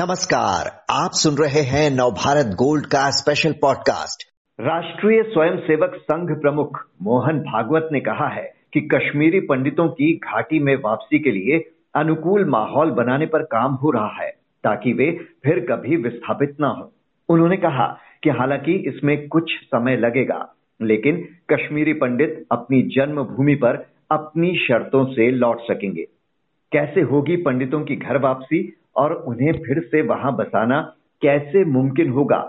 नमस्कार, आप सुन रहे हैं नवभारत गोल्ड का स्पेशल पॉडकास्ट राष्ट्रीय स्वयंसेवक संघ प्रमुख मोहन भागवत ने कहा है कि कश्मीरी पंडितों की घाटी में वापसी के लिए अनुकूल माहौल बनाने पर काम हो रहा है, ताकि वे फिर कभी विस्थापित न हो। उन्होंने कहा कि हालाँकि इसमें कुछ समय लगेगा, लेकिन कश्मीरी पंडित अपनी जन्मभूमि पर अपनी शर्तों से लौट सकेंगे। कैसे होगी पंडितों की घर वापसी? और उन्हें फिर से वहाँ बसाना कैसे मुमकिन होगा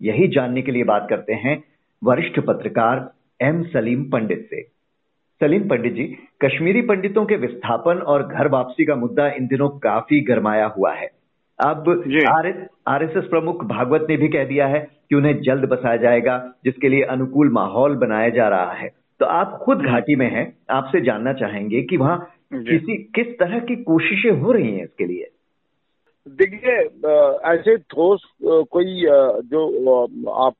यही जानने के लिए बात करते हैं वरिष्ठ पत्रकार एम सलीम पंडित से। सलीम पंडित जी कश्मीरी पंडितों के विस्थापन और घर वापसी का मुद्दा इन दिनों काफ़ी गरमाया हुआ है। अब आरएसएस प्रमुख भागवत ने भी कह दिया है कि उन्हें जल्द बसाया जाएगा जिसके लिए अनुकूल माहौल बनाया जा रहा है। तो आप खुद घाटी में हैं आपसे जानना चाहेंगे कि वहाँ किसी किस तरह की कोशिशें हो रही हैं इसके लिए? देखिए ऐसे ठोस कोई जो आप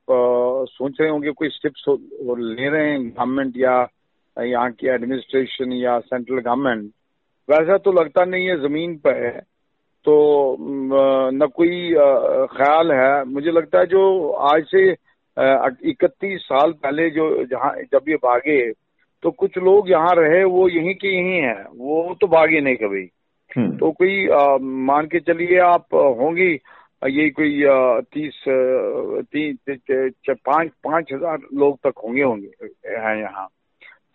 सोच रहे होंगे, कोई स्टेप्स ले रहे हैं गवर्नमेंट या, यहाँ की एडमिनिस्ट्रेशन या सेंट्रल गवर्नमेंट वैसा तो लगता नहीं है ज़मीन पर है। तो न कोई ख्याल है। मुझे लगता है जो आज से इकतीस साल पहले जो, जहाँ, जब ये भागे तो कुछ लोग यहाँ रहे, वो यहीं के यहीं हैं। वो तो भागे नहीं कभी। तो कोई मान के चलिए आप होंगी ये कोई तीस तीस पाँच पाँच हज़ार लोग तक होंगे होंगे, हैं यहाँ।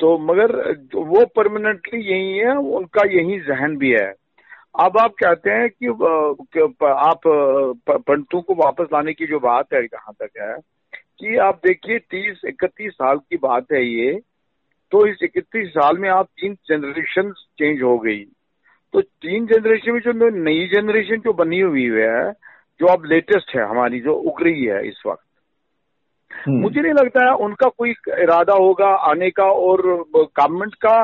तो मगर वो परमानेंटली यही है, उनका यही जहन भी है। अब आप कहते हैं कि आप पंडितों को वापस लाने की जो बात है कहाँ तक है, कि आप देखिए, तीस, इकतीस साल की बात है ये तो इस इकतीस साल में आप तीन जनरेशन चेंज हो गई। तो तीन जनरेशन में जो नई जनरेशन जो बनी हुई है जो अब लेटेस्ट है हमारी जो उग रही है इस वक्त हम्म। मुझे नहीं लगता है उनका कोई इरादा होगा आने का और गवर्नमेंट का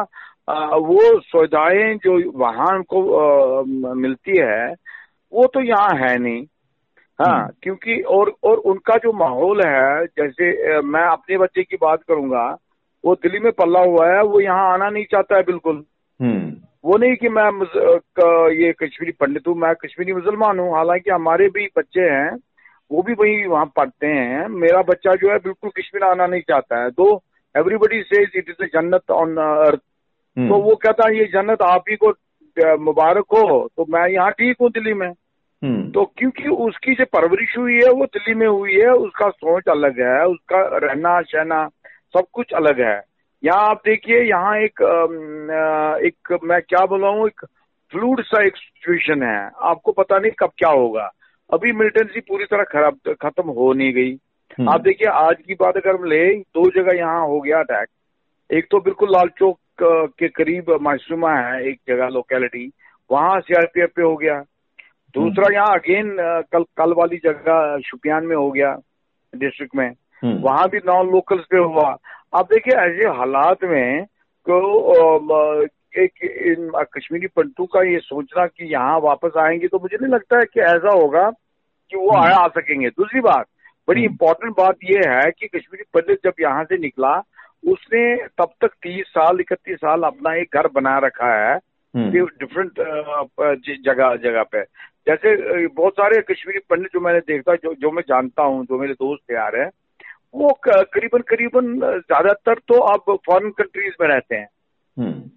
वो सुविधाएँ जो वहाँ को मिलती है वो तो यहाँ है नहीं हाँ हम्म। क्योंकि और और उनका जो माहौल है जैसे मैं अपने बच्चे की बात करूँगा वो दिल्ली में पल्ला हुआ है वो यहाँ आना नहीं चाहता है बिल्कुल हम्म। वो नहीं कि मैं ये कश्मीरी पंडित हूँ मैं कश्मीरी मुसलमान हूँ। हालाँकि हमारे भी बच्चे हैं वो भी वही वहाँ पढ़ते हैं। मेरा बच्चा जो है बिल्कुल कश्मीर आना नहीं चाहता है। दो एवरीबडी सेज इट इज़ जन्नत ऑन अर्थ तो वो कहता है ये जन्नत आप ही को मुबारक हो। तो मैं यहाँ ठीक हूँ दिल्ली में। हम्म। तो क्योंकि उसकी जो परवरिश हुई है वो दिल्ली में हुई है। उसका सोच अलग है उसका रहना सहना सब कुछ अलग है। यहाँ आप देखिए यहाँ एक एक मैं क्या बोल रहा हूँ एक फ्लूड सा एक सिचुएशन है। आपको पता नहीं कब क्या होगा। अभी मिलिटेंसी पूरी तरह खराब खत्म हो नहीं गई। हम्म। आप देखिए आज की बात अगर हम ले दो जगह यहाँ हो गया अटैक एक तो बिल्कुल लाल चौक के करीब मासूमा है एक जगह लोकेलिटी वहाँ सीआरपीएफ पे हो गया। दूसरा हम्म। यहाँ अगेन कल कल वाली जगह शुपियान में हो गया डिस्ट्रिक्ट में। हम्म। वहाँ भी नॉन लोकल्स पे हुआ। अब देखिए ऐसे हालात में तो एक इन कश्मीरी पंडितों का ये सोचना कि यहाँ वापस आएँगे तो मुझे नहीं लगता है कि ऐसा होगा कि वो आया आ सकेंगे दूसरी बात बड़ी इंपॉर्टेंट हम्म। बात ये है कि कश्मीरी पंडित जब यहाँ से निकला उसने तब तक तीस साल इकतीस साल अपना एक घर बना रखा है डिफरेंट हम्म। जगह जगह पे जैसे बहुत सारे कश्मीरी पंडित जो मैंने देखा जो जो मैं जानता हूँ जो मेरे दोस्त यार है वो करीबन करीबन ज़्यादातर तो आप फॉरेन कंट्रीज़ में रहते हैं। हम्म।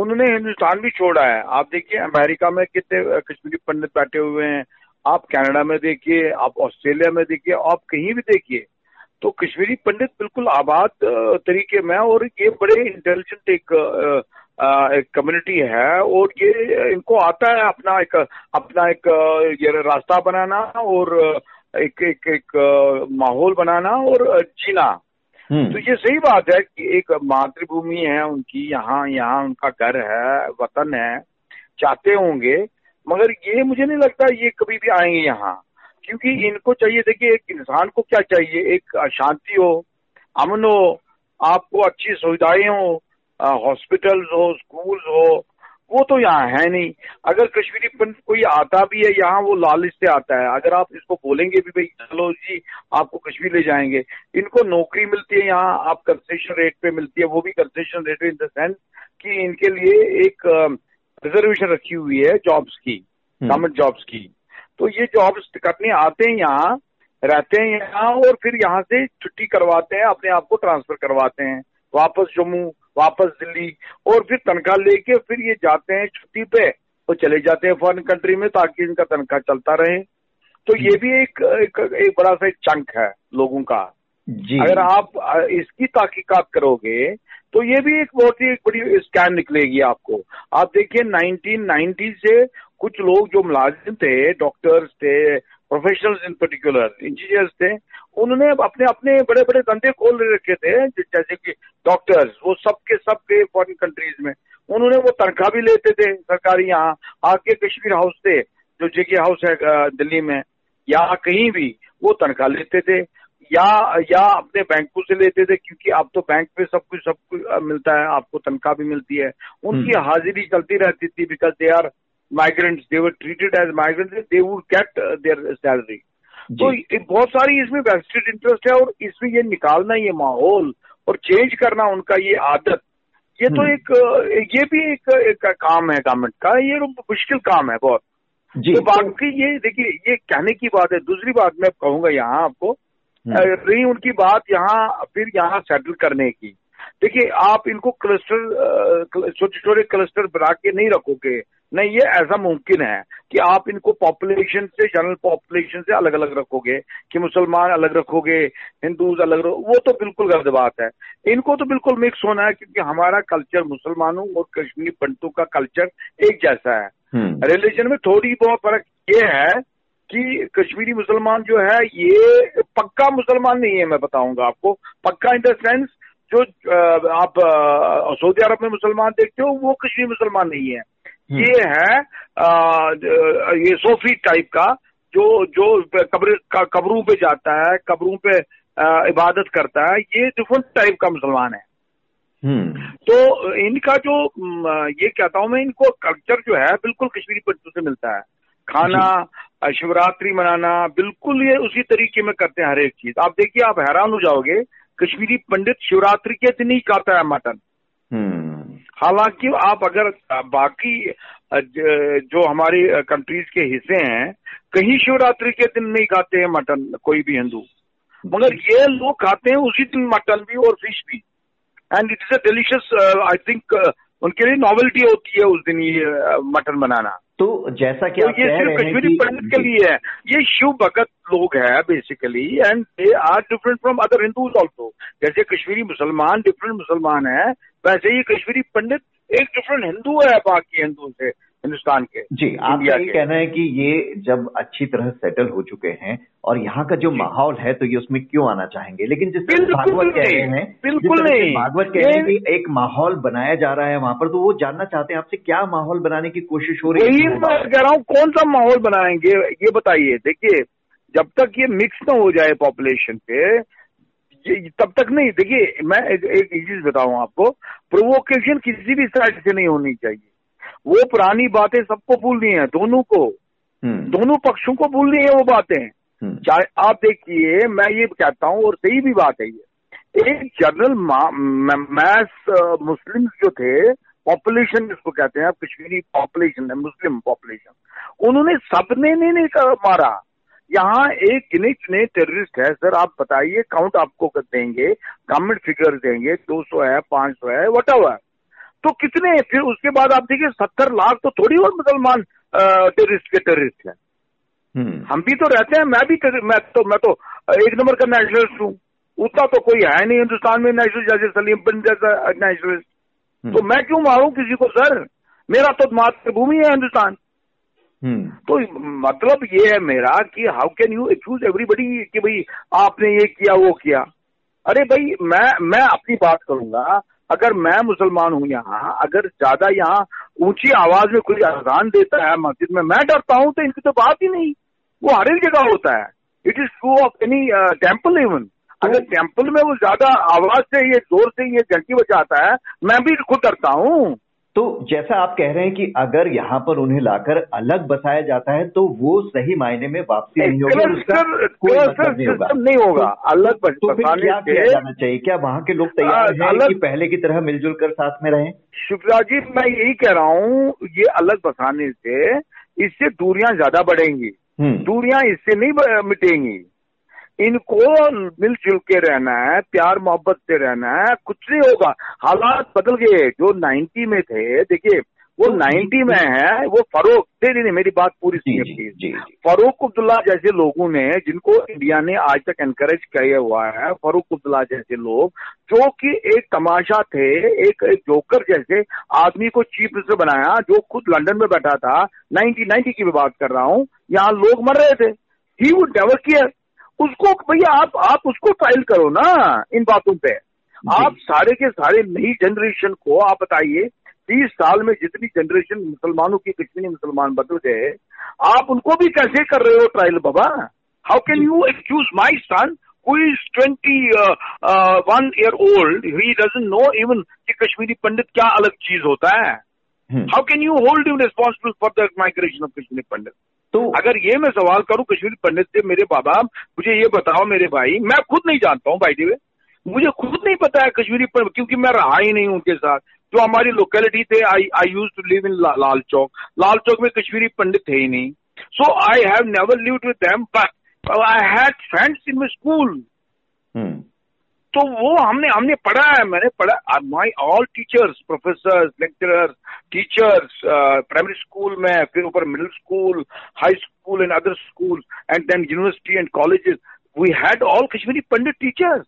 उन्होंने हिंदुस्तान भी छोड़ा है। आप देखिए अमेरिका में कितने कश्मीरी पंडित बैठे हुए हैं। आप कनाडा में देखिए आप ऑस्ट्रेलिया में देखिए आप कहीं भी देखिए तो कश्मीरी पंडित बिल्कुल आबाद तरीके में और ये बड़े इंटेलिजेंट एक एक कम्युनिटी है और ये इनको आता है अपना एक अपना एक ये रास्ता बनाना और एक एक एक माहौल बनाना और जीना। हम्म। तो ये सही बात है कि एक मातृभूमि है उनकी यहाँ यहाँ उनका घर है वतन है चाहते होंगे मगर ये मुझे नहीं लगता ये कभी भी आएँगे यहाँ। क्योंकि इनको चाहिए देखिए एक इंसान को क्या चाहिए? एक शांति हो अमन हो आपको अच्छी सुविधाएँ हो हॉस्पिटल्स हो स्कूल्स हो वो तो यहाँ है नहीं। अगर कश्मीरी पंडित कोई आता भी है यहाँ वो लालच से आता है। अगर आप इसको बोलेंगे भी भाई चलो जी आपको कश्मीर ले जाएँगे। इनको नौकरी मिलती है यहाँ आप कंसेशन रेट पे मिलती है। वो भी concession rate in the sense कि इनके लिए एक रिजर्वेशन रखी हुई है जॉब्स की गवर्नमेंट हम्म। जॉब्स की। तो ये जॉब्स करने आते हैं यहाँ रहते हैं यहाँ और फिर यहाँ से छुट्टी करवाते हैं अपने आप को ट्रांसफ़र करवाते हैं। वापस जम्मू वापस दिल्ली और फिर तनख्वाह लेके फिर ये जाते हैं छुट्टी पे और चले जाते हैं फॉरन कंट्री में ताकि इनका तनख्वाह चलता रहे। तो ये भी एक एक, एक बड़ा सा चंक है लोगों का। जी। अगर आप इसकी ताकीकात करोगे तो ये भी एक बहुत ही बड़ी स्कैम निकलेगी आपको। आप देखिए 1990 से कुछ लोग जो मुलाजिम थे डॉक्टर्स थे प्रोफेशनल्स इन पर्टिकुलर इंजीनियर्स थे उन्होंने अपने अपने बड़े बड़े धंधे खोल रखे थे जैसे कि डॉक्टर्स वो सबके सब के फॉरेन कंट्रीज़ में। उन्होंने वो तनख्वाह भी लेते थे सरकारी यहाँ। आके कश्मीर हाउस थे जो जेके हाउस है दिल्ली में। या कहीं भी वो तनख्वाह लेते थे। या या अपने बैंकों से लेते थे क्योंकि अब तो बैंक में सब कुछ सब कुछ मिलता है। आपको तनख्वाह भी मिलती है। उनकी हम्म। हाजिरी चलती रहती थी because they are migrants they were treated as migrants they would get their salary तो बहुत सारी इसमें वेस्टेड इंटरेस्ट है और इसमें ये निकालना ये माहौल और चेंज करना उनका ये आदत ये तो हम्म। एक ये भी एक, एक काम है गवर्नमेंट का ये मुश्किल काम है बहुत। जी। तो बाकी ये देखिए ये कहने की बात है दूसरी बात मैं कहूँगा यहाँ आपको हम्म। रही उनकी बात यहाँ फिर यहाँ सेटल करने की। देखिए आप इनको क्लस्टर छोटे छोटे क्लस्टर बना के नहीं रखोगे। नहीं ये ऐसा मुमकिन है कि आप इनको पॉपुलेशन से जनरल पॉपुलेशन से अलग अलग रखोगे कि मुसलमान अलग रखोगे हिंदूज अलग रखो वो तो बिल्कुल गलत बात है इनको तो बिल्कुल मिक्स होना है क्योंकि हमारा कल्चर मुसलमानों और कश्मीरी पंडितों का कल्चर एक जैसा है रिलीजन हम्म। में थोड़ी बहुत फ़र्क ये है कि कश्मीरी मुसलमान जो है ये पक्का मुसलमान नहीं है मैं बताऊँगा आपको पक्का इन द सेंस जो आप सऊदी अरब में मुसलमान देखते हो वो कश्मीरी मुसलमान नहीं है। ये है आ, ये सोफी टाइप का जो जो कब्र कब्रों पे जाता है कब्रों पे आ, इबादत करता है ये डिफरेंट टाइप का मुसलमान है। हम्म। तो इनका जो ये कहता हूँ मैं इनको कल्चर जो है बिल्कुल कश्मीरी पंडितों से मिलता है। खाना शिवरात्रि मनाना बिल्कुल ये उसी तरीके में करते हैं हर एक चीज़। आप देखिए आप हैरान हो जाओगे कश्मीरी पंडित शिवरात्रि के दिन ही खाता है मटन। हम्म। हालाँकि आप अगर बाकी जो हमारी कंट्रीज़ के हिस्से हैं, कहीं शिवरात्रि के दिन नहीं खाते हैं मटन, कोई भी हिंदू। मगर ये लोग खाते हैं उसी दिन मटन भी और फ़िश भी। And it is a delicious I think उनके लिए नॉवेल्टी होती है उस दिन ये मटन बनाना। तो जैसा कि तो ये सिर्फ़ कश्मीरी पंडित के लिए है। ये शिव भगत लोग है basically and they are different from other Hindus also जैसे कश्मीरी मुसलमान डिफरेंट मुसलमान है वैसे ही कश्मीरी पंडित एक डिफरेंट हिंदू है बाकी हिंदू से। हिंदुस्तान के जी आपका ये कहना है कि ये जब अच्छी तरह सेटल हो चुके हैं और यहाँ का जो माहौल है तो ये उसमें क्यों आना चाहेंगे? लेकिन जिस भागवत कह रहे हैं बिल्कुल नहीं। भागवत कह रहे हैं कि एक माहौल बनाया जा रहा है वहाँ पर तो वो जानना चाहते हैं आपसे क्या माहौल बनाने की कोशिश हो रही है? मैं कह रहा हूँ कौन सा माहौल बनाएँगे ये बताइए। देखिए जब तक ये मिक्स ना हो जाए पॉपुलेशन पे तब तक नहीं। देखिए मैं एक चीज़ बताऊँ आपको प्रोवोकेशन किसी भी साइड से नहीं होनी चाहिए। वो पुरानी बातें सबको भूलनी है दोनों को। हम्म। दोनों पक्षों को भूलनी है वो बातें। हम्म। चाहे आप देखिए मैं ये कहता हूँ और सही भी बात है ये। एक जनरल मैस मुस्लिम जो थे पॉपुलेशन जिसको कहते हैं आप कश्मीरी पॉपुलेशन है मुस्लिम पॉपुलेशन उन्होंने सबने नहीं, नहीं मारा। यहाँ एक गिने चुने टेररिस्ट है सर आप बताइए काउंट आपको देंगे गवर्नमेंट फिगर देंगे 200 है 500 है वट एवर तो कितने फिर उसके बाद आप देखिए सत्तर लाख तो थोड़ी और मुसलमान टेररिस्ट के टेररिस्ट हैं हम्म। हम भी तो रहते हैं मैं भी मैं तो मैं तो एक नंबर का नेशनलिस्ट हूँ उतना तो कोई है नहीं हिंदुस्तान में नेशनल जैसे सलीम बिन जैसा नेशनलिस्ट हम्म। तो मैं क्यों मारू किसी को सर मेरा तो मातृभूमि है हिंदुस्तान हम्म। तो मतलब ये है मेरा कि how can you accuse everybody कि भाई आपने ये किया वो किया अरे भाई मैं मैं अपनी बात करूँगा अगर मैं मुसलमान हूँ यहाँ, अगर ज़्यादा यहाँ ऊँची आवाज़ में कोई अजान देता है मस्जिद में, मैं डरता हूँ तो इनकी तो बात ही नहीं। वो हर एक जगह होता है। It is true of any temple even अगर टेंपल में वो ज़्यादा आवाज़ से, ये ज़ोर से, ये घंटी बचाता है, मैं भी खुद डरता हूँ। तो जैसा आप कह रहे हैं कि अगर यहाँ पर उन्हें लाकर अलग बसाया जाता है तो वो सही मायने में वापसी नहीं होगी उसका कोई मतलब नहीं होगा। नहीं होगा। तो, अलग बस तो फिर क्या किया जाना चाहिए? क्या वहाँ के लोग तैयार हैं कि पहले की तरह मिलजुल कर साथ में रहें? शिवराज जी मैं यही कह रहा हूँ ये अलग बसाने से इससे दूरियाँ ज़्यादा बढ़ेंगी। दूरियाँ इससे नहीं मिटेंगी। इनको मिलजुल के रहना है प्यार मोहब्बत से रहना है कुछ नहीं होगा। हालात बदल गए। जो 90 में थे देखिए वो नाइन्टी में है वो फरूक नहीं नहीं मेरी बात पूरी सुनिए फरूक अब्दुल्ला जैसे लोगों ने जिनको इंडिया ने आज तक एनकरेज किया हुआ है फरूक अब्दुल्ला जैसे लोग जो कि एक तमाशा थे एक एक जोकर जैसे आदमी को चीफ मिनिस्टर बनाया जो खुद लंदन में बैठा था। नाइनटीन नाइनटी की भी बात कर रहा हूँ यहाँ लोग मर रहे थे। ही वुड नेवर केयर उसको भैया आप आप उसको ट्रायल करो ना इन बातों पे। आप सारे के सारे नई जनरेशन को आप बताइए तीस साल में जितनी जनरेशन मुसलमानों की कश्मीरी मुसलमान बदल गए आप उनको भी कैसे कर रहे हो trial Baba? How can you excuse my son who is 21 year old? He doesn't know even कि कश्मीरी पंडित क्या अलग चीज़ होता है। How can you hold you responsible for the migration of Kashmiri Pandit? तो अगर ये मैं सवाल करूँ कश्मीरी पंडित से, मेरे बाबा, मुझे ये बताओ मेरे भाई, मैं खुद नहीं जानता हूँ भाई वे मुझे खुद नहीं पता है कश्मीरी पंडित क्योंकि मैं रहा ही नहीं उनके साथ। जो हमारी लोकेलिटी थे I I use to live in Lal Chowk Lal Chowk में कश्मीरी पंडित थे ही नहीं। So I have never lived with them but I had friends in my school तो वो हमने हमने पढ़ा है मैंने पढ़ा my all teachers professor lecturers teachers primary school में फिर ऊपर middle school high school and other school and then university and colleges we had all Kashmiri Pandit teachers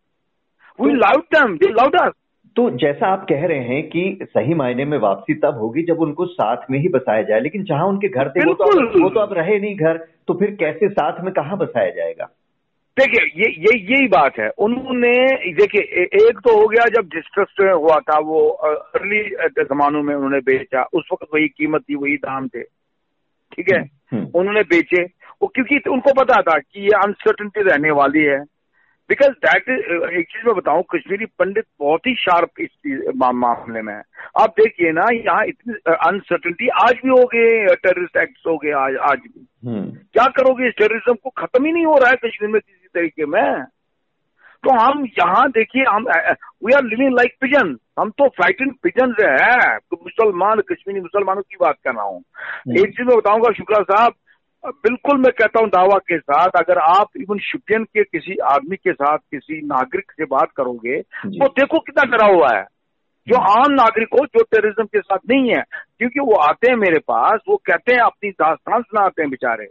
we love them they loved us तो जैसा आप कह रहे हैं कि सही मायने में वापसी तब होगी जब उनको साथ में ही बसाया जाए लेकिन जहाँ उनके घर थे वो तो वो तो अब रहे नहीं घर तो फिर कैसे साथ में कहा बसाया जाएगा? देखिए ये ये यही बात है। उन्होंने देखिए एक तो हो गया जब डिस्ट्रस्ट हुआ था वो अर्ली जमानों में उन्होंने बेचा। उस वक्त वही कीमत थी वही दाम थे। ठीक है? हम्म, हम्म। उन्होंने बेचे। वो क्योंकि उनको पता था कि ये अनसर्टनिटी रहने वाली है। बिकॉज़ दैट एक चीज़ मैं बताऊँ कश्मीरी पंडित बहुत ही शार्प इस मामले में है। आप देखिए ना यहाँ इतनी अनसर्टनिटी आज भी हो गए टेररिस्ट एक्ट हो गए आज आज भी। हम्म। क्या करोगे? इस टेररिज्म को खत्म ही नहीं हो रहा है कश्मीर में किसी तरीके में। तो हम यहाँ देखिए हम we are living like pigeon हम तो फ्लाइटिंग पिजन है मुसलमान कश्मीरी मुसलमानों की बात कर रहा हूँ। हम्म। एक चीज़ मैं बताऊँगा शुक्ला साहब बिल्कुल मैं कहता हूँ दावा के साथ अगर आप इवन शुपियन के किसी आदमी के साथ किसी नागरिक से बात करोगे तो देखो कितना डरा हुआ है। जो आम नागरिक हो जो टेररिज्म के साथ नहीं है क्योंकि वो आते हैं मेरे पास वो कहते हैं अपनी दास्तान सुनाते हैं बेचारे।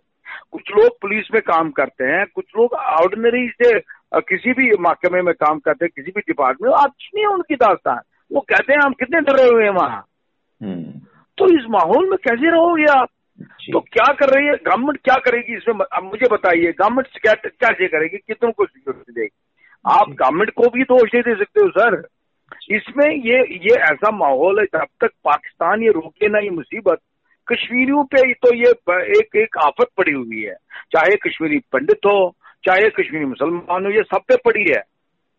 कुछ लोग पुलिस में काम करते हैं कुछ लोग ऑर्डिनरी से किसी भी महकमे में काम करते हैं किसी भी डिपार्टमेंट में अच्छी नहीं है उनकी दास्तान। वो कहते हैं हम कितने डरे हुए हैं वहाँ? हम्म। तो इस माहौल में कैसे रहोगे आप? तो क्या कर रही है? गवर्नमेंट क्या करेगी इसमें? अब मुझे बताइए गवर्नमेंट क्या क्या करेगी? कितनों को सिक्योरिटी देगी? आप गवर्नमेंट को भी दोष नहीं दे सकते हो सर। इसमें ये ये ऐसा माहौल है जब तक पाकिस्तान ये रोके ना ये मुसीबत कश्मीरियों पे तो ये एक एक आफत पड़ी हुई है। चाहे कश्मीरी पंडित हो चाहे कश्मीरी मुसलमान हो ये सब पे पड़ी है।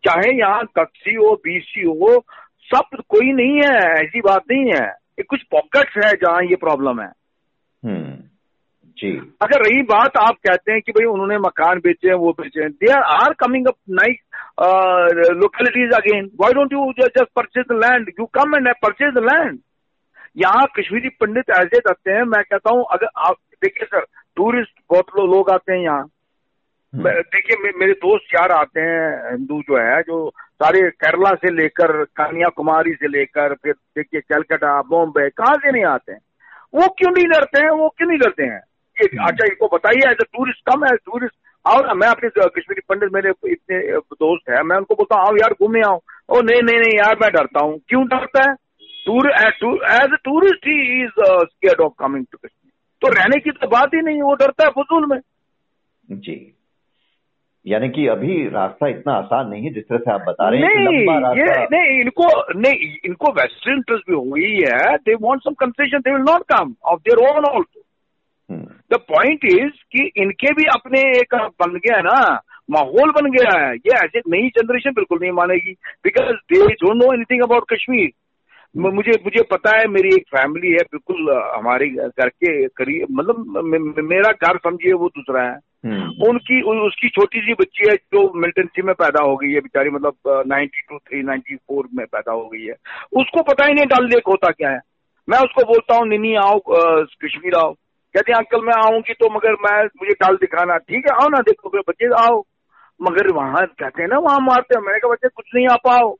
चाहे यहाँ कक्षी हो बीसी हो सब कोई नहीं है ऐसी बात नहीं है। ये कुछ पॉकेट्स है जहाँ ये प्रॉब्लम है। हम्म, जी। अगर रही बात आप कहते हैं कि भाई उन्होंने मकान बेचे हैं वो बेचे हैं they are coming up nice localities again why don't you just purchase the land you come and purchase the land यहाँ कश्मीरी पंडित ऐसे करते हैं मैं कहता हूँ अगर आप देखिए सर टूरिस्ट बहुत लो, लोग आते हैं यहाँ। हम्म। देखिए मे, मेरे दोस्त यार आते हैं हिंदू जो है जो सारे केरला से लेकर कन्याकुमारी से लेकर फिर देखिए कलकत्ता बॉम्बे कहाँ से नहीं आते हैं? वो क्यों नहीं डरते हैं? वो क्यों नहीं डरते हैं? हम्म। अच्छा इनको बताइए एज टूरिस्ट कम है टूरिस्ट आओ ना मैं अपने कश्मीरी पंडित मेरे इतने दोस्त है मैं उनको बोलता हूँ आओ यार घूमे आओ। ओ नहीं नहीं नहीं यार मैं डरता हूँ। क्यों डरता है? Tour as a tourist he is scared of coming to Kashmir तो रहने की तो बात ही नहीं वो डरता है फजूल में। जी। यानी कि अभी रास्ता इतना आसान नहीं है जिस तरह से आप बता रहे हैं नहीं ये नहीं इनको नहीं इनको वेस्टर्न इंटरेस्ट भी हुई है they want some concession they will not come of their own also the point is कि इनके भी अपने एक बन गया है ना माहौल बन गया है। ये ऐसे नई जनरेशन बिल्कुल नहीं मानेगी because they don't know anything about Kashmir मुझे मुझे पता है मेरी एक फैमिली है बिल्कुल हमारे घर के करीब मतलब मेरा घर समझिए वो दूसरा है। हम्म। उनकी उसकी छोटी सी बच्ची है जो मिलिटेंसी में पैदा हो गई है बेचारी मतलब ninety two three ninety four में पैदा हो गई है। उसको पता ही नहीं डल लेक होता क्या है। मैं उसको बोलता हूँ निनी आओ कश्मीर आओ। कहते हैं अंकल मैं आऊँगी तो मगर मैं मुझे डाल दिखाना। ठीक है आओ ना देखो बच्चे आओ। मगर वहाँ कहते हैं ना वहाँ मारते हैं। मैंने कहा बच्चे कुछ नहीं आ पाओ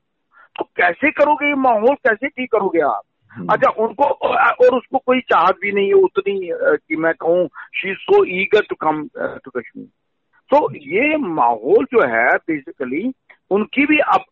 तो कैसे करोगे ये माहौल? कैसे ठीक करोगे आप? हम्म। अच्छा उनको और उसको कोई चाहत भी नहीं है उतनी कि मैं कहूँ she so eager to come to Kashmir तो ये माहौल जो है बेसिकली उनकी भी अब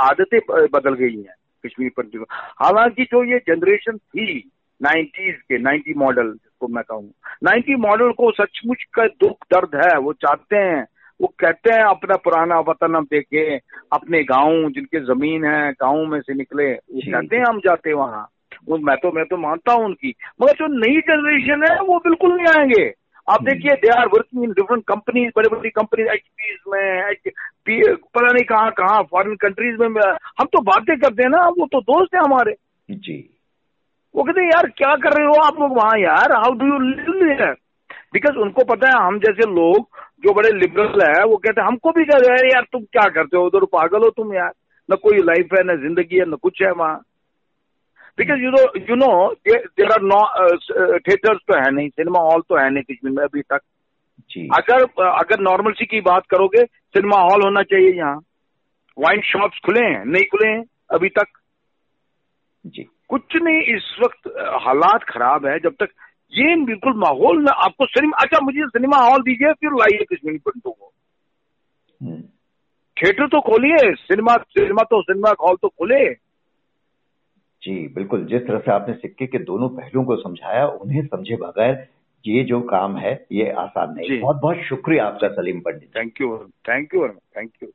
आदतें बदल गई हैं कश्मीर पंडित हालाँकि जो ये जनरेशन थी नाइन्टीज के नाइन्टी मॉडल जिसको मैं कहूँ नाइन्टी मॉडल को सचमुच का दुख दर्द है वो चाहते हैं वो कहते हैं अपना पुराना वतन हम देखे अपने गाँव जिनके ज़मीन है गाँव में से निकले वो कहते हैं हम जाते वहाँ। मैं तो मैं तो मानता हूँ उनकी। मगर जो नई जनरेशन है वो बिल्कुल नहीं आएँगे। आप हम्म। देखिए they are working in different companies बड़ी बड़ी कंपनीज़ एच में पता नहीं कहाँ कहाँ फॉरेन कंट्रीज़ में हम तो बातें करते हैं ना वो तो दोस्त है हमारे। जी। वो कहते हैं यार क्या कर रहे हो आप लोग वहाँ यार? How do you live because उनको पता है हम जैसे लोग जो बड़े लिबरल है वो कहते हैं हमको भी कह रहे यार तुम क्या करते हो? उधर पागल हो तुम यार। न कोई लाइफ है न ज़िंदगी है न कुछ है वहाँ. Because you know you know there are no theatres तो है नहीं सिनेमा हॉल तो है नहीं कश्मीर में अभी तक। जी। अगर अगर नॉर्मलसी की बात करोगे सिनेमा हॉल होना चाहिए यहाँ। वाइन शॉप्स खुले हैं नहीं खुले हैं अभी तक। जी। कुछ नहीं इस वक्त हालात खराब है। जब तक ये बिल्कुल माहौल में आपको सिनेमा अच्छा मुझे सिनेमा हॉल दीजिए फिर लाइए कश्मीरी पंडितों को। हम्म। थिएटर तो खोलिए सिनेमा सिनेमा तो सिनेमा हॉल तो खोले। जी बिल्कुल। जिस तरह से आपने सिक्के के दोनों पहलुओं को समझाया उन्हें समझे बगैर ये जो काम है ये आसान नहीं। बहुत बहुत शुक्रिया आपका Salim Pandit thank you thank you thank you